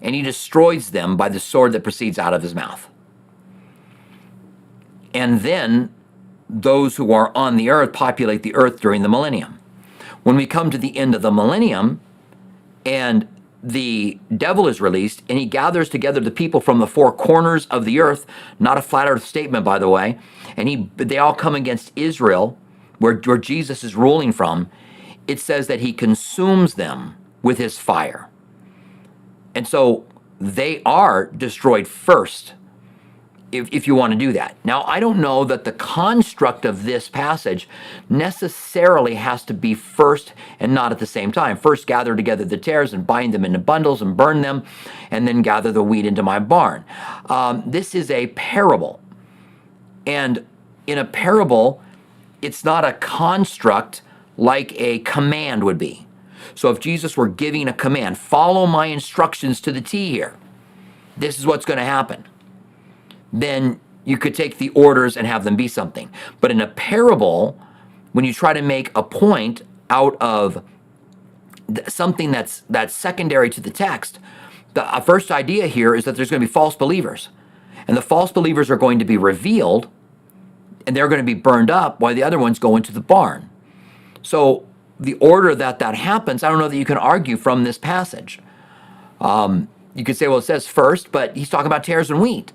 and he destroys them by the sword that proceeds out of his mouth and then those who are on the earth populate the earth during the millennium. When we come to the end of the millennium and the devil is released and he gathers together the people from the four corners of the earth, not a flat earth statement, by the way, and he, they all come against Israel, where, where Jesus is ruling from, it says that he consumes them with his fire. And so they are destroyed first if, if you want to do that. Now, I don't know that the construct of this passage necessarily has to be first and not at the same time. First, gather together the tares and bind them into bundles and burn them, and then gather the wheat into my barn. Um, this is a parable. And in a parable, it's not a construct like a command would be. So if Jesus were giving a command, follow my instructions to the T here, this is what's going to happen then you could take the orders and have them be something. But in a parable, when you try to make a point out of something that's that's secondary to the text, the first idea here is that there's going to be false believers. And the false believers are going to be revealed and they're going to be burned up while the other ones go into the barn. So the order that that happens, I don't know that you can argue from this passage. Um, you could say, well, it says first, but he's talking about tares and wheat.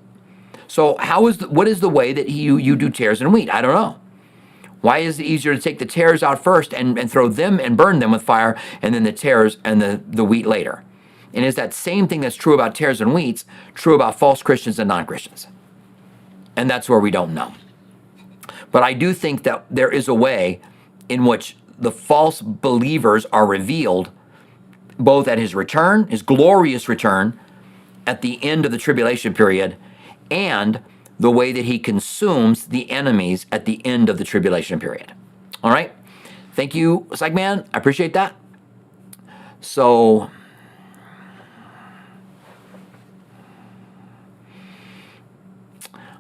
So how is the, what is the way that you you do tares and wheat? I don't know. Why is it easier to take the tares out first and, and throw them and burn them with fire and then the tares and the, the wheat later? And is that same thing that's true about tares and wheats true about false Christians and non-Christians? And that's where we don't know. But I do think that there is a way in which the false believers are revealed, both at his return, his glorious return, at the end of the tribulation period, and the way that he consumes the enemies at the end of the tribulation period. All right? Thank you, Psychman. I appreciate that. So,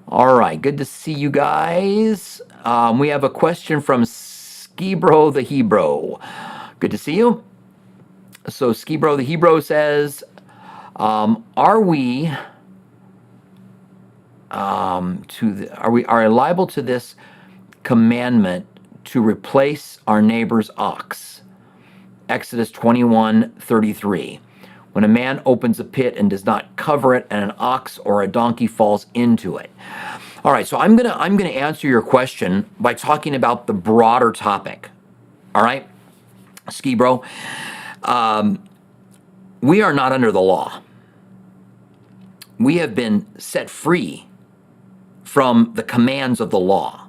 all right, good to see you guys. Um, we have a question from Skibro the Hebrew. Good to see you. So Skibro the Hebrew says, um, "Are we um, to the, are we are liable to this commandment to replace our neighbor's ox?" Exodus 21 33. When a man opens a pit and does not cover it, and an ox or a donkey falls into it. All right, so I'm gonna I'm gonna answer your question by talking about the broader topic. All right, ski bro. Um, we are not under the law. We have been set free from the commands of the law.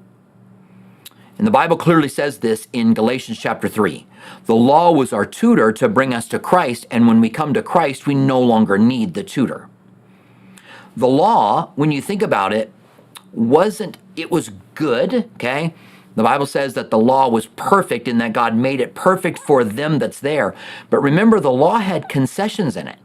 And the Bible clearly says this in Galatians chapter 3. The law was our tutor to bring us to Christ, and when we come to Christ, we no longer need the tutor. The law, when you think about it, wasn't, it was good, okay? The Bible says that the law was perfect in that God made it perfect for them that's there. But remember, the law had concessions in it.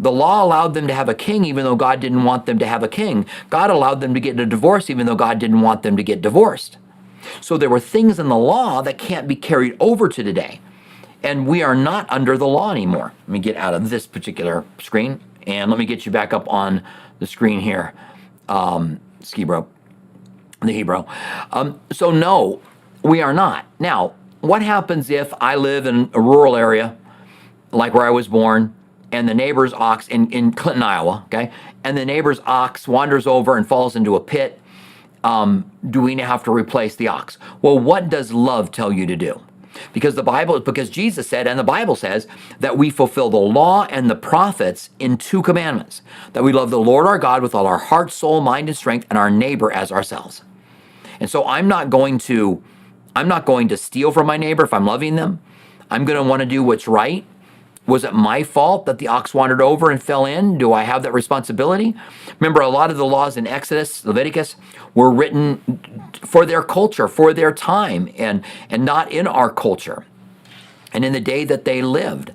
The law allowed them to have a king even though God didn't want them to have a king. God allowed them to get a divorce even though God didn't want them to get divorced. So there were things in the law that can't be carried over to today. And we are not under the law anymore. Let me get out of this particular screen and let me get you back up on the screen here, um, the Hebrew. Um, so, no, we are not. Now, what happens if I live in a rural area, like where I was born, and the neighbor's ox in, in Clinton, Iowa, okay, and the neighbor's ox wanders over and falls into a pit um, do we have to replace the ox? Well, what does love tell you to do? Because the Bible, because Jesus said, and the Bible says, that we fulfill the law and the prophets in two commandments that we love the Lord our God with all our heart, soul, mind, and strength, and our neighbor as ourselves. And so I'm not going to, I'm not going to steal from my neighbor if I'm loving them. I'm going to want to do what's right. Was it my fault that the ox wandered over and fell in? Do I have that responsibility? Remember, a lot of the laws in Exodus, Leviticus, were written for their culture, for their time, and, and not in our culture and in the day that they lived.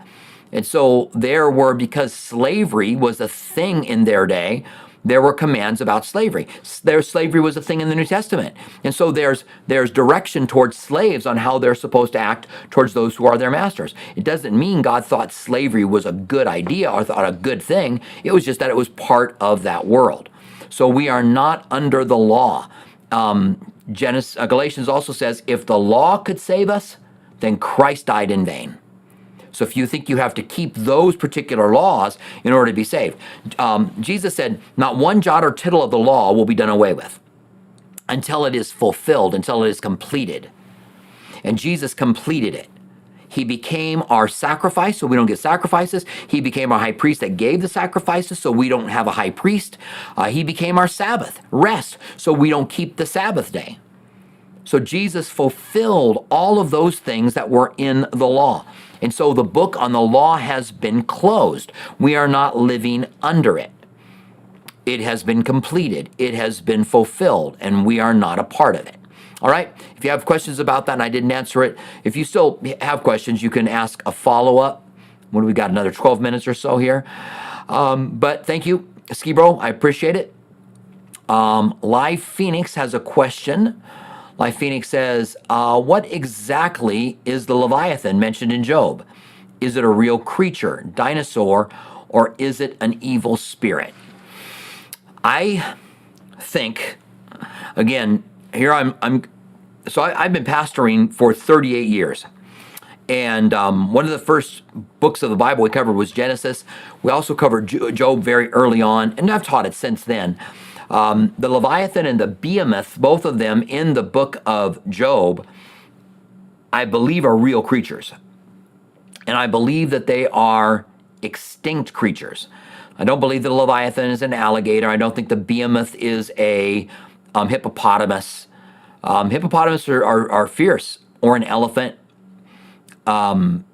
And so there were, because slavery was a thing in their day, there were commands about slavery. There, slavery was a thing in the New Testament. And so there's there's direction towards slaves on how they're supposed to act towards those who are their masters. It doesn't mean God thought slavery was a good idea or thought a good thing. It was just that it was part of that world. So we are not under the law. Um, Genesis, uh, Galatians also says, if the law could save us, then Christ died in vain. So if you think you have to keep those particular laws in order to be saved, um, Jesus said, not one jot or tittle of the law will be done away with until it is fulfilled, until it is completed. And Jesus completed it. He became our sacrifice so we don't get sacrifices. He became our high priest that gave the sacrifices so we don't have a high priest. Uh, he became our Sabbath, rest, so we don't keep the Sabbath day. So Jesus fulfilled all of those things that were in the law. And so the book on the law has been closed. We are not living under it. It has been completed, it has been fulfilled, and we are not a part of it. All right? If you have questions about that and I didn't answer it, if you still have questions, you can ask a follow up. What do we got? Another 12 minutes or so here. Um, but thank you, Ski Bro. I appreciate it. Um, Live Phoenix has a question. Like Phoenix says, uh, what exactly is the Leviathan mentioned in Job? Is it a real creature, dinosaur, or is it an evil spirit? I think, again, here I'm, I'm so I, have been pastoring for 38 years. And um, one of the first books of the Bible we covered was Genesis. We also covered Job very early on, and I've taught it since then. Um, the Leviathan and the Behemoth, both of them in the book of Job, I believe are real creatures. And I believe that they are extinct creatures. I don't believe the Leviathan is an alligator. I don't think the Behemoth is a um, hippopotamus. Um, hippopotamus are, are, are, fierce, or an elephant. Um,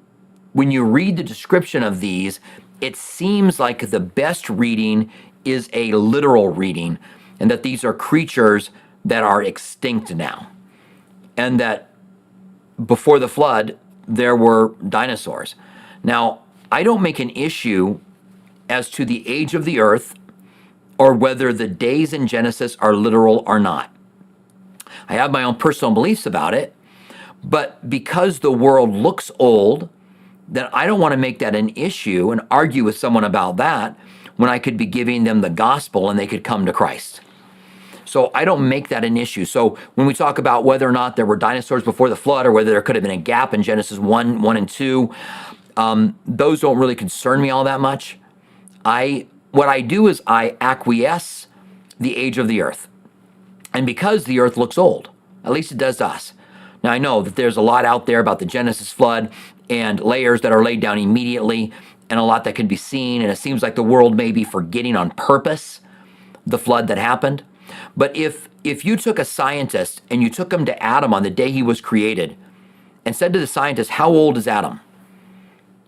when you read the description of these, it seems like the best reading is a literal reading, and that these are creatures that are extinct now. And that before the flood, there were dinosaurs. Now, I don't make an issue as to the age of the earth or whether the days in Genesis are literal or not. I have my own personal beliefs about it, but because the world looks old, then I don't want to make that an issue and argue with someone about that when I could be giving them the gospel and they could come to Christ. So I don't make that an issue. So when we talk about whether or not there were dinosaurs before the flood or whether there could have been a gap in Genesis 1, 1 and 2, um, those don't really concern me all that much. I what I do is I acquiesce the age of the earth. And because the earth looks old, at least it does to us. Now I know that there's a lot out there about the Genesis flood and layers that are laid down immediately and a lot that can be seen and it seems like the world may be forgetting on purpose the flood that happened. But if if you took a scientist and you took him to Adam on the day he was created and said to the scientist, "How old is Adam?"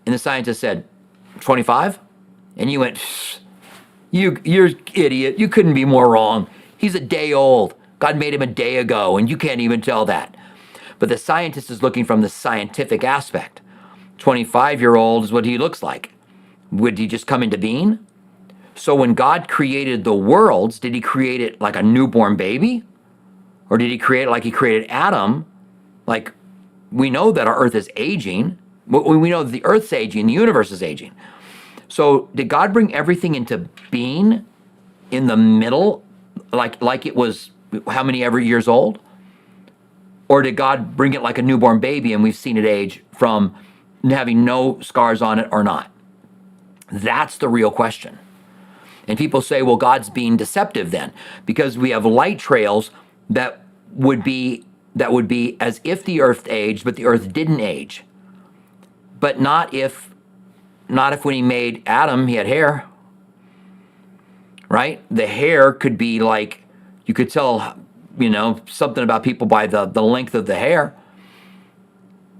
And the scientist said, "25." And you went, "You you're idiot. You couldn't be more wrong. He's a day old. God made him a day ago and you can't even tell that." But the scientist is looking from the scientific aspect. 25 year old is what he looks like. Would he just come into being? So when God created the worlds, did he create it like a newborn baby? Or did he create it like he created Adam? Like we know that our earth is aging. We know the earth's aging, the universe is aging. So did God bring everything into being in the middle, like like it was how many ever years old? Or did God bring it like a newborn baby and we've seen it age from having no scars on it or not? That's the real question. And people say, well, God's being deceptive then, because we have light trails that would be that would be as if the earth aged, but the earth didn't age. But not if not if when he made Adam, he had hair. Right? The hair could be like you could tell, you know, something about people by the, the length of the hair.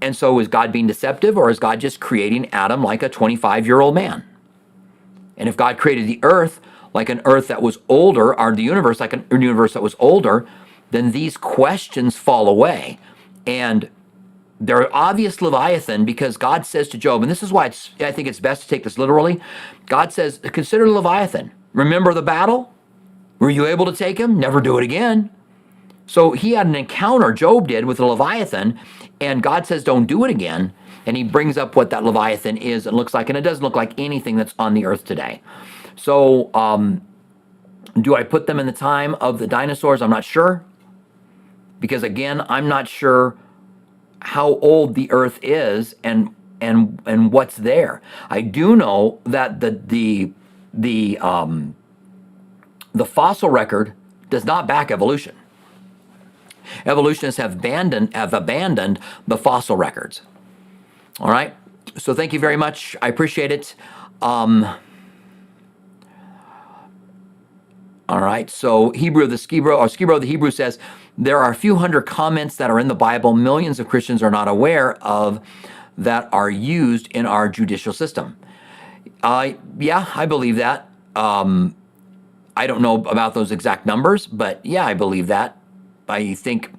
And so is God being deceptive or is God just creating Adam like a 25 year old man? And if God created the earth like an earth that was older, or the universe like a universe that was older, then these questions fall away. And they're obvious Leviathan because God says to Job, and this is why I think it's best to take this literally. God says, Consider Leviathan. Remember the battle? Were you able to take him? Never do it again. So he had an encounter, Job did, with a Leviathan, and God says, Don't do it again and he brings up what that Leviathan is and looks like, and it doesn't look like anything that's on the earth today. So, um, do I put them in the time of the dinosaurs? I'm not sure. Because again, I'm not sure how old the earth is and and and what's there. I do know that the the the um, the fossil record does not back evolution. Evolutionists have abandoned have abandoned the fossil records. All right. So thank you very much. I appreciate it. Um, all right. So Hebrew the Skibro or Skibro the Hebrew says there are a few hundred comments that are in the Bible. Millions of Christians are not aware of that are used in our judicial system. Uh, yeah, I believe that. Um, I don't know about those exact numbers, but yeah, I believe that. I think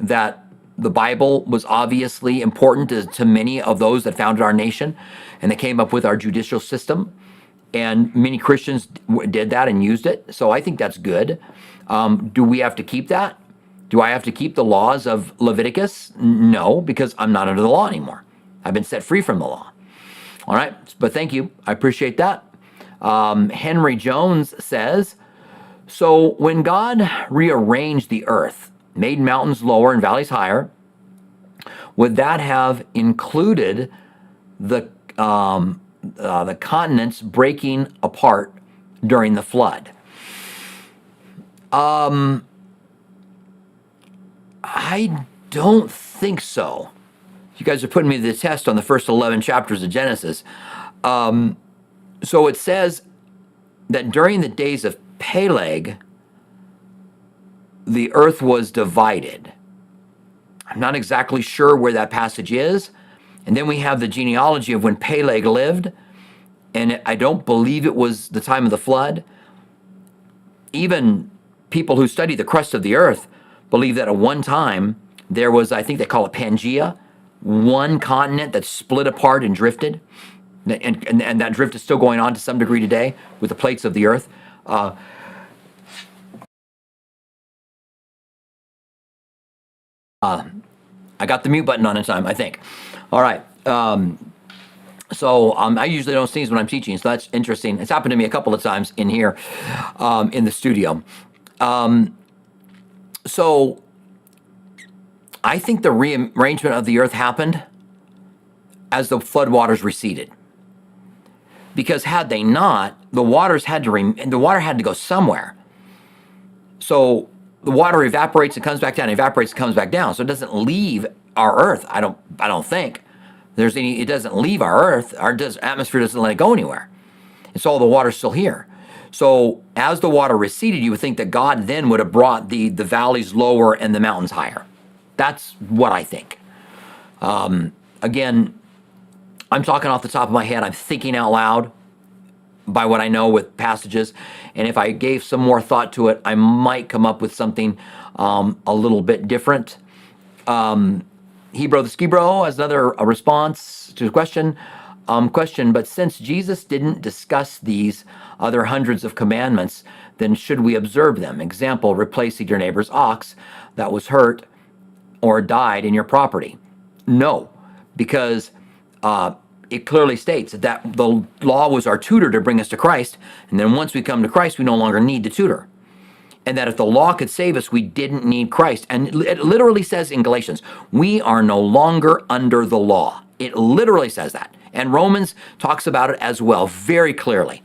that the Bible was obviously important to, to, many of those that founded our nation, and they came up with our judicial system. And many Christians did that and used it. So I think that's good. Um, do we have to keep that? Do I have to keep the laws of Leviticus? No, because I'm not under the law anymore. I've been set free from the law. All right, but thank you. I appreciate that. Um, Henry Jones says So when God rearranged the earth, made mountains lower and valleys higher, would that have included the um, uh, the continents breaking apart during the flood? Um, I don't think so. You guys are putting me to the test on the first 11 chapters of Genesis. Um, so it says that during the days of Peleg, the earth was divided. I'm not exactly sure where that passage is. And then we have the genealogy of when Peleg lived, and I don't believe it was the time of the flood. Even people who study the crust of the earth believe that at one time there was, I think they call it Pangea, one continent that split apart and drifted. And, and, and that drift is still going on to some degree today with the plates of the earth. Uh, I got the mute button on in time, I think. All right. Um, so um, I usually don't sneeze when I'm teaching, so that's interesting. It's happened to me a couple of times in here, um, in the studio. Um, so I think the rearrangement of the earth happened as the floodwaters receded. Because had they not, the waters had to rem- the water had to go somewhere. So the water evaporates and comes back down, evaporates and comes back down. So it doesn't leave our earth. I don't I don't think there's any it doesn't leave our earth. Our does, atmosphere doesn't let it go anywhere. So all the water's still here. So as the water receded, you would think that God then would have brought the the valleys lower and the mountains higher. That's what I think. Um, again, I'm talking off the top of my head. I'm thinking out loud by what I know with passages. And if I gave some more thought to it, I might come up with something um, a little bit different. Um, Hebrew the Skibro has another a response to the question. Um, question, but since Jesus didn't discuss these other hundreds of commandments, then should we observe them? Example, replacing your neighbor's ox that was hurt or died in your property. No, because uh, it clearly states that the law was our tutor to bring us to Christ, and then once we come to Christ, we no longer need the tutor. And that if the law could save us, we didn't need Christ. And it literally says in Galatians, we are no longer under the law. It literally says that. And Romans talks about it as well, very clearly,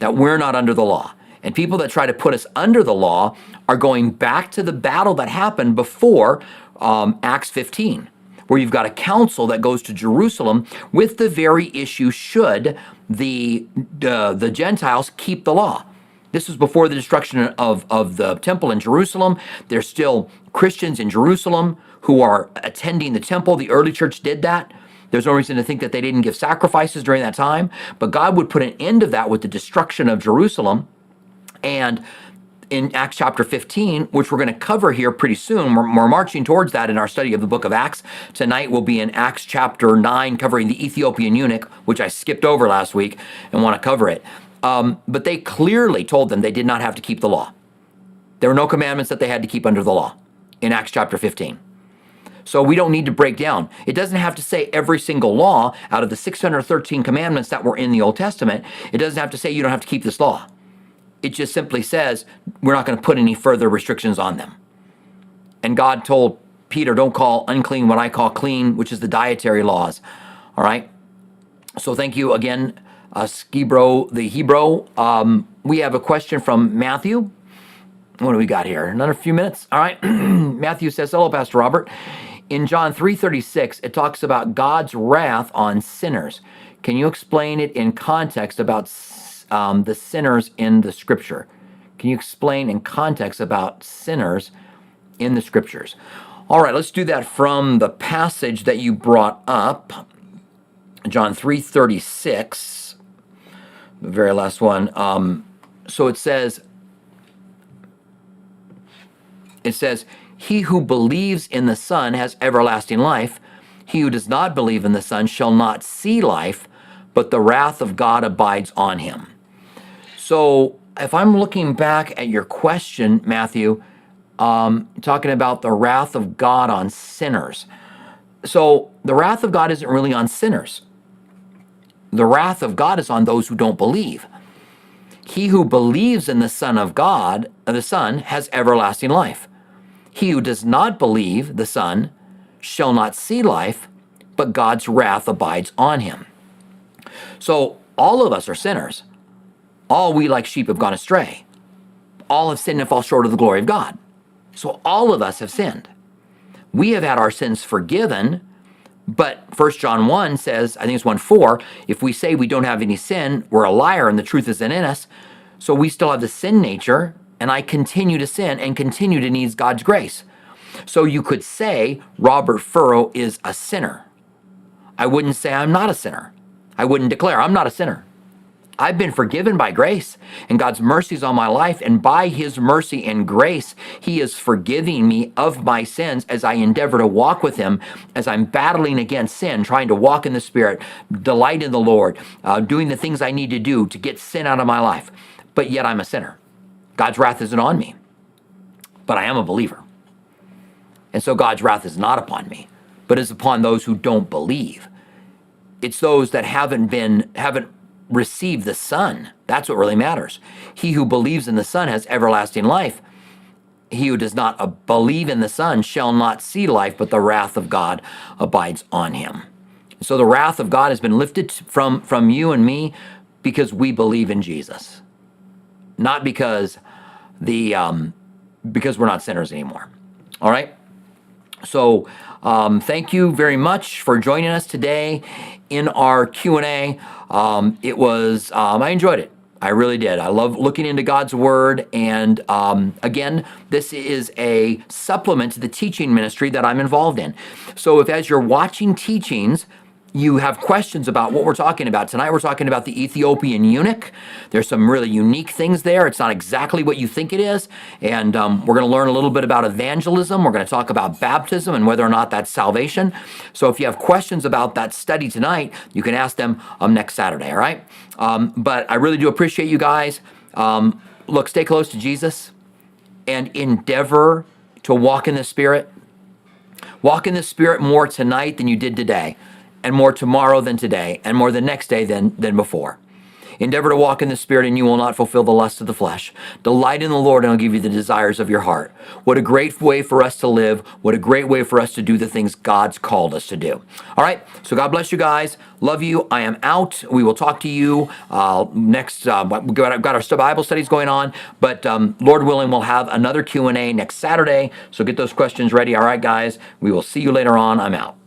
that we're not under the law. And people that try to put us under the law are going back to the battle that happened before um, Acts 15 where you've got a council that goes to Jerusalem with the very issue should the uh, the Gentiles keep the law. This was before the destruction of, of the temple in Jerusalem. There's still Christians in Jerusalem who are attending the temple. The early church did that. There's no reason to think that they didn't give sacrifices during that time. But God would put an end to that with the destruction of Jerusalem. And in Acts chapter 15, which we're going to cover here pretty soon. We're, we're, marching towards that in our study of the book of Acts. Tonight we'll be in Acts chapter 9, covering the Ethiopian eunuch, which I skipped over last week and want to cover it. Um, but they clearly told them they did not have to keep the law. There were no commandments that they had to keep under the law in Acts chapter 15. So we don't need to break down. It doesn't have to say every single law out of the 613 commandments that were in the Old Testament. It doesn't have to say you don't have to keep this law. It just simply says we're not going to put any further restrictions on them. And God told Peter, don't call unclean what I call clean, which is the dietary laws. All right. So thank you again, uh, Skibro, the Hebrew. Um, we have a question from Matthew. What do we got here? Another few minutes. All right. Matthew says, hello, Pastor Robert. In John 3.36, it talks about God's wrath on sinners. Can you explain it in context about um, the sinners in the scripture. Can you explain in context about sinners in the scriptures? All right, let's do that from the passage that you brought up, John 3:36, the very last one. Um, so it says, it says, "He who believes in the Son has everlasting life. He who does not believe in the Son shall not see life, but the wrath of God abides on him." So if I'm looking back at your question, Matthew, um, talking about the wrath of God on sinners. So the wrath of God isn't really on sinners. The wrath of God is on those who don't believe. He who believes in the Son of God, the Son, has everlasting life. He who does not believe the Son shall not see life, but God's wrath abides on him. So all of us are sinners. All we like sheep have gone astray. All have sinned and fall short of the glory of God. So all of us have sinned. We have had our sins forgiven, but 1 John 1 says, I think it's 1 4, if we say we don't have any sin, we're a liar and the truth isn't in us. So we still have the sin nature, and I continue to sin and continue to need God's grace. So you could say Robert Furrow is a sinner. I wouldn't say I'm not a sinner. I wouldn't declare I'm not a sinner. I've been forgiven by grace and God's mercies on my life. And by his mercy and grace, he is forgiving me of my sins as I endeavor to walk with him, as I'm battling against sin, trying to walk in the Spirit, delight in the Lord, uh, doing the things I need to do to get sin out of my life. But yet I'm a sinner. God's wrath isn't on me, but I am a believer. And so God's wrath is not upon me, but is upon those who don't believe. It's those that haven't been haven't received the Son. That's what really matters. He who believes in the Son has everlasting life. He who does not uh, believe in the Son shall not see life, but the wrath of God abides on him. So the wrath of God has been lifted from from you and me because we believe in Jesus, not because the um, because we're not sinners anymore. All right. So um, thank you very much for joining us today in our Q and A. Um, it was um, I enjoyed it. I really did. I love looking into God's Word. And um, again, this is a supplement to the teaching ministry that I'm involved in. So if as you're watching teachings, you have questions about what we're talking about. Tonight, we're talking about the Ethiopian eunuch. There's some really unique things there. It's not exactly what you think it is. And um, we're going to learn a little bit about evangelism. We're going to talk about baptism and whether or not that's salvation. So if you have questions about that study tonight, you can ask them um, next Saturday, all right? Um, but I really do appreciate you guys. Um, look, stay close to Jesus and endeavor to walk in the Spirit. Walk in the Spirit more tonight than you did today and more tomorrow than today, and more the next day than, than before. Endeavor to walk in the Spirit, and you will not fulfill the lust of the flesh. Delight in the Lord, and He'll give you the desires of your heart. What a great way for us to live. What a great way for us to do the things God's called us to do. All right, so God bless you guys. Love you. I am out. We will talk to you uh, next. Uh, we've got our Bible studies going on, but um, Lord willing, we'll have another Q&A next Saturday. So get those questions ready. All right, guys, we will see you later on. I'm out.